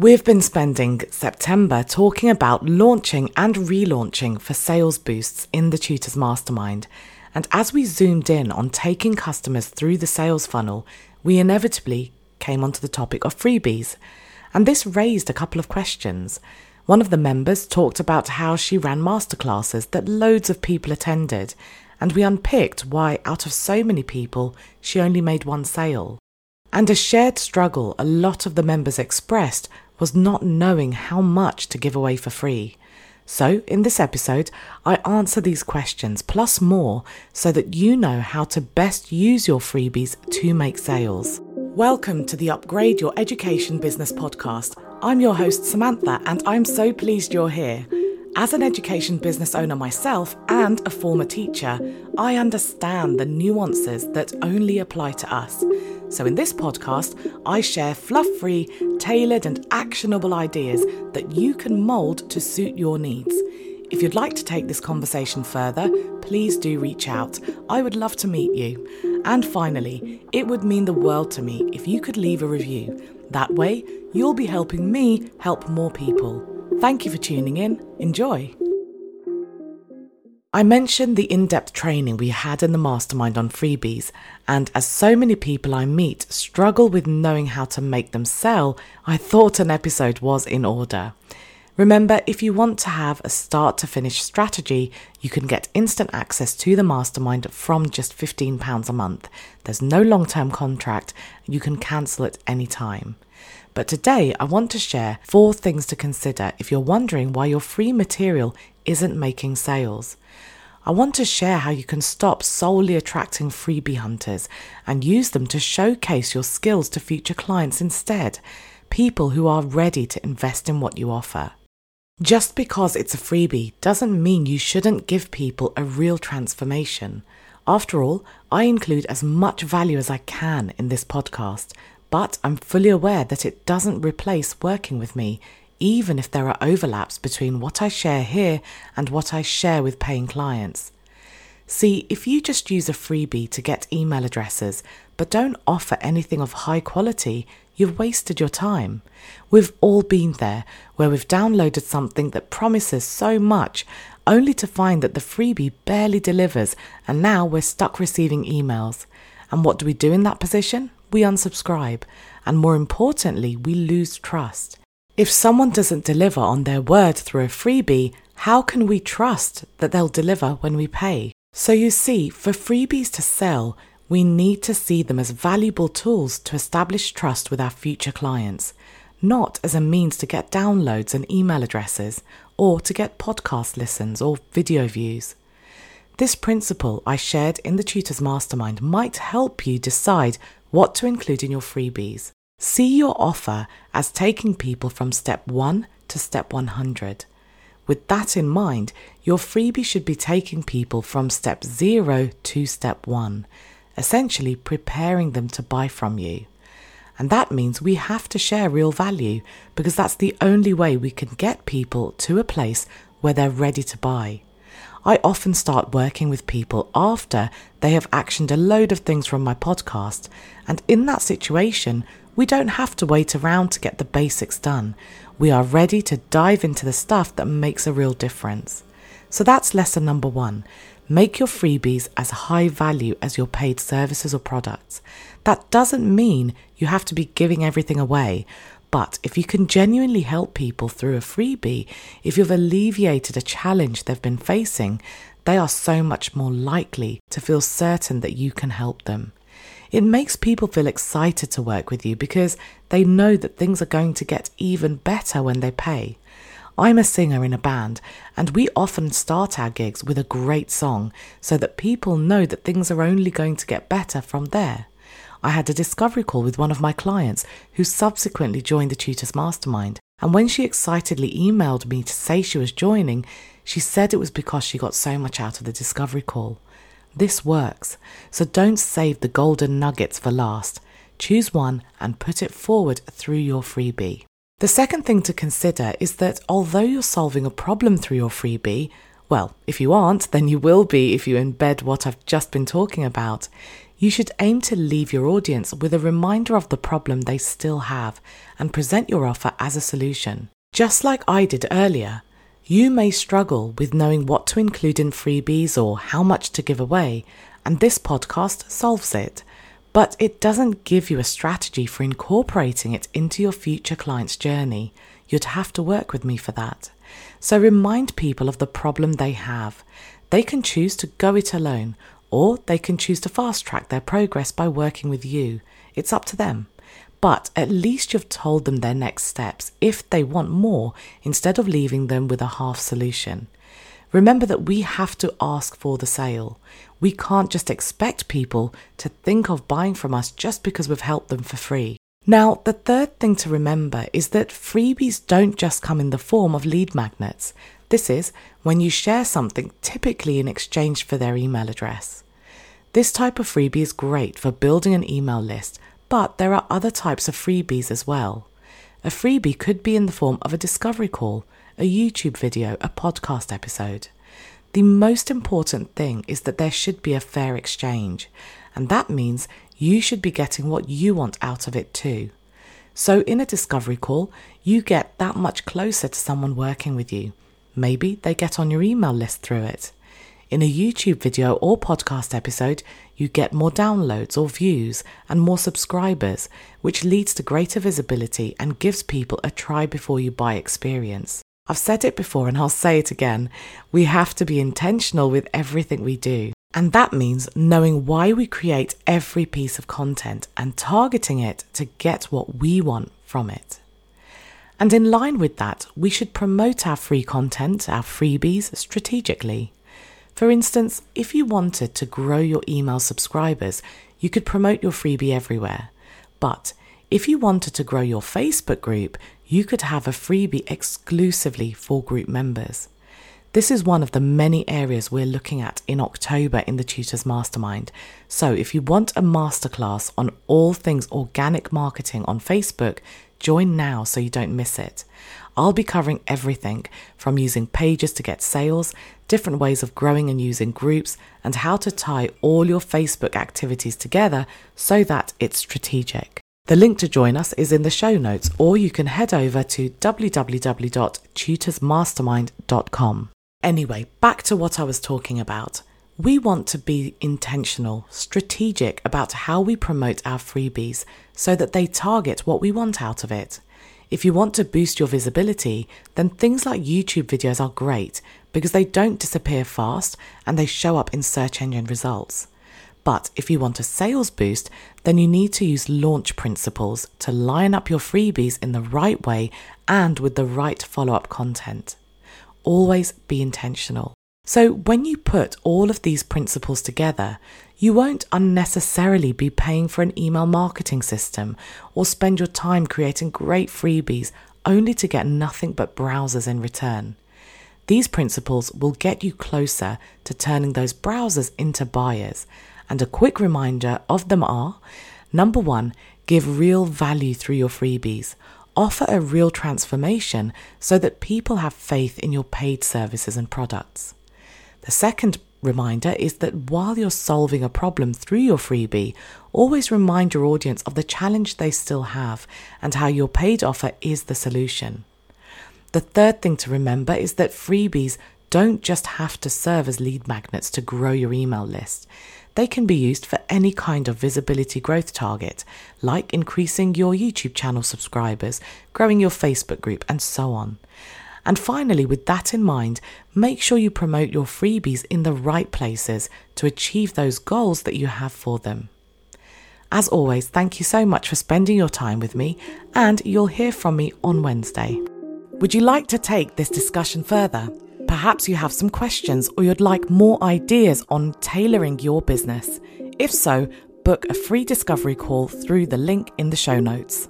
We've been spending September talking about launching and relaunching for sales boosts in the Tutors Mastermind. And as we zoomed in on taking customers through the sales funnel, we inevitably came onto the topic of freebies. And this raised a couple of questions. One of the members talked about how she ran masterclasses that loads of people attended, and we unpicked why, out of so many people, she only made one sale. And a shared struggle a lot of the members expressed was not knowing how much to give away for free. So, in this episode, I answer these questions plus more so that you know how to best use your freebies to make sales. Welcome to the Upgrade Your Education Business podcast. I'm your host, Sumantha, and I'm so pleased you're here. As an education business owner myself and a former teacher, I understand the nuances that only apply to us. So, in this podcast, I share fluff free, tailored, and actionable ideas that you can mould to suit your needs. If you'd like to take this conversation further, please do reach out. I would love to meet you. And finally, it would mean the world to me if you could leave a review. That way, you'll be helping me help more people. Thank you for tuning in. Enjoy. I mentioned the in depth training we had in the mastermind on freebies, and as so many people I meet struggle with knowing how to make them sell, I thought an episode was in order. Remember, if you want to have a start to finish strategy, you can get instant access to the mastermind from just £15 a month. There's no long term contract, you can cancel at any time. But today, I want to share four things to consider if you're wondering why your free material isn't making sales. I want to share how you can stop solely attracting freebie hunters and use them to showcase your skills to future clients instead, people who are ready to invest in what you offer. Just because it's a freebie doesn't mean you shouldn't give people a real transformation. After all, I include as much value as I can in this podcast, but I'm fully aware that it doesn't replace working with me even if there are overlaps between what I share here and what I share with paying clients. See, if you just use a freebie to get email addresses but don't offer anything of high quality, you've wasted your time. We've all been there where we've downloaded something that promises so much only to find that the freebie barely delivers and now we're stuck receiving emails. And what do we do in that position? We unsubscribe. And more importantly, we lose trust. If someone doesn't deliver on their word through a freebie, how can we trust that they'll deliver when we pay? So you see, for freebies to sell, we need to see them as valuable tools to establish trust with our future clients, not as a means to get downloads and email addresses, or to get podcast listens or video views. This principle I shared in the Tutors Mastermind might help you decide what to include in your freebies. See your offer as taking people from step 1 to step 100. With that in mind, your freebie should be taking people from step 0 to step 1, essentially preparing them to buy from you. And that means we have to share real value because that's the only way we can get people to a place where they're ready to buy. I often start working with people after they have actioned a load of things from my podcast, and in that situation, we don't have to wait around to get the basics done. We are ready to dive into the stuff that makes a real difference. So that's lesson number one. Make your freebies as high value as your paid services or products. That doesn't mean you have to be giving everything away, but if you can genuinely help people through a freebie, if you've alleviated a challenge they've been facing, they are so much more likely to feel certain that you can help them. It makes people feel excited to work with you because they know that things are going to get even better when they pay. I'm a singer in a band, and we often start our gigs with a great song so that people know that things are only going to get better from there. I had a discovery call with one of my clients who subsequently joined the Tutors Mastermind, and when she excitedly emailed me to say she was joining, she said it was because she got so much out of the discovery call. This works, so don't save the golden nuggets for last. Choose one and put it forward through your freebie. The second thing to consider is that although you're solving a problem through your freebie, well, if you aren't, then you will be if you embed what I've just been talking about. You should aim to leave your audience with a reminder of the problem they still have and present your offer as a solution. Just like I did earlier, you may struggle with knowing what to include in freebies or how much to give away, and this podcast solves it. But it doesn't give you a strategy for incorporating it into your future client's journey. You'd have to work with me for that. So remind people of the problem they have. They can choose to go it alone, or they can choose to fast track their progress by working with you. It's up to them. But at least you've told them their next steps if they want more instead of leaving them with a half solution. Remember that we have to ask for the sale. We can't just expect people to think of buying from us just because we've helped them for free. Now, the third thing to remember is that freebies don't just come in the form of lead magnets. This is when you share something typically in exchange for their email address. This type of freebie is great for building an email list, but there are other types of freebies as well. A freebie could be in the form of a discovery call, a YouTube video, a podcast episode. The most important thing is that there should be a fair exchange, and that means you should be getting what you want out of it too. So, in a discovery call, you get that much closer to someone working with you. Maybe they get on your email list through it. In a YouTube video or podcast episode, you get more downloads or views and more subscribers, which leads to greater visibility and gives people a try before you buy experience. I've said it before and I'll say it again. We have to be intentional with everything we do. And that means knowing why we create every piece of content and targeting it to get what we want from it. And in line with that, we should promote our free content, our freebies, strategically. For instance, if you wanted to grow your email subscribers, you could promote your freebie everywhere. But if you wanted to grow your Facebook group, you could have a freebie exclusively for group members. This is one of the many areas we're looking at in October in the Tutors Mastermind. So, if you want a masterclass on all things organic marketing on Facebook, join now so you don't miss it. I'll be covering everything from using pages to get sales, different ways of growing and using groups, and how to tie all your Facebook activities together so that it's strategic. The link to join us is in the show notes, or you can head over to www.tutorsmastermind.com. Anyway, back to what I was talking about. We want to be intentional, strategic about how we promote our freebies so that they target what we want out of it. If you want to boost your visibility, then things like YouTube videos are great because they don't disappear fast and they show up in search engine results. But if you want a sales boost, then you need to use launch principles to line up your freebies in the right way and with the right follow up content. Always be intentional. So, when you put all of these principles together, you won't unnecessarily be paying for an email marketing system or spend your time creating great freebies only to get nothing but browsers in return. These principles will get you closer to turning those browsers into buyers. And a quick reminder of them are number one, give real value through your freebies. Offer a real transformation so that people have faith in your paid services and products. The second reminder is that while you're solving a problem through your freebie, always remind your audience of the challenge they still have and how your paid offer is the solution. The third thing to remember is that freebies don't just have to serve as lead magnets to grow your email list. They can be used for any kind of visibility growth target, like increasing your YouTube channel subscribers, growing your Facebook group, and so on. And finally, with that in mind, make sure you promote your freebies in the right places to achieve those goals that you have for them. As always, thank you so much for spending your time with me, and you'll hear from me on Wednesday. Would you like to take this discussion further? Perhaps you have some questions or you'd like more ideas on tailoring your business. If so, book a free discovery call through the link in the show notes.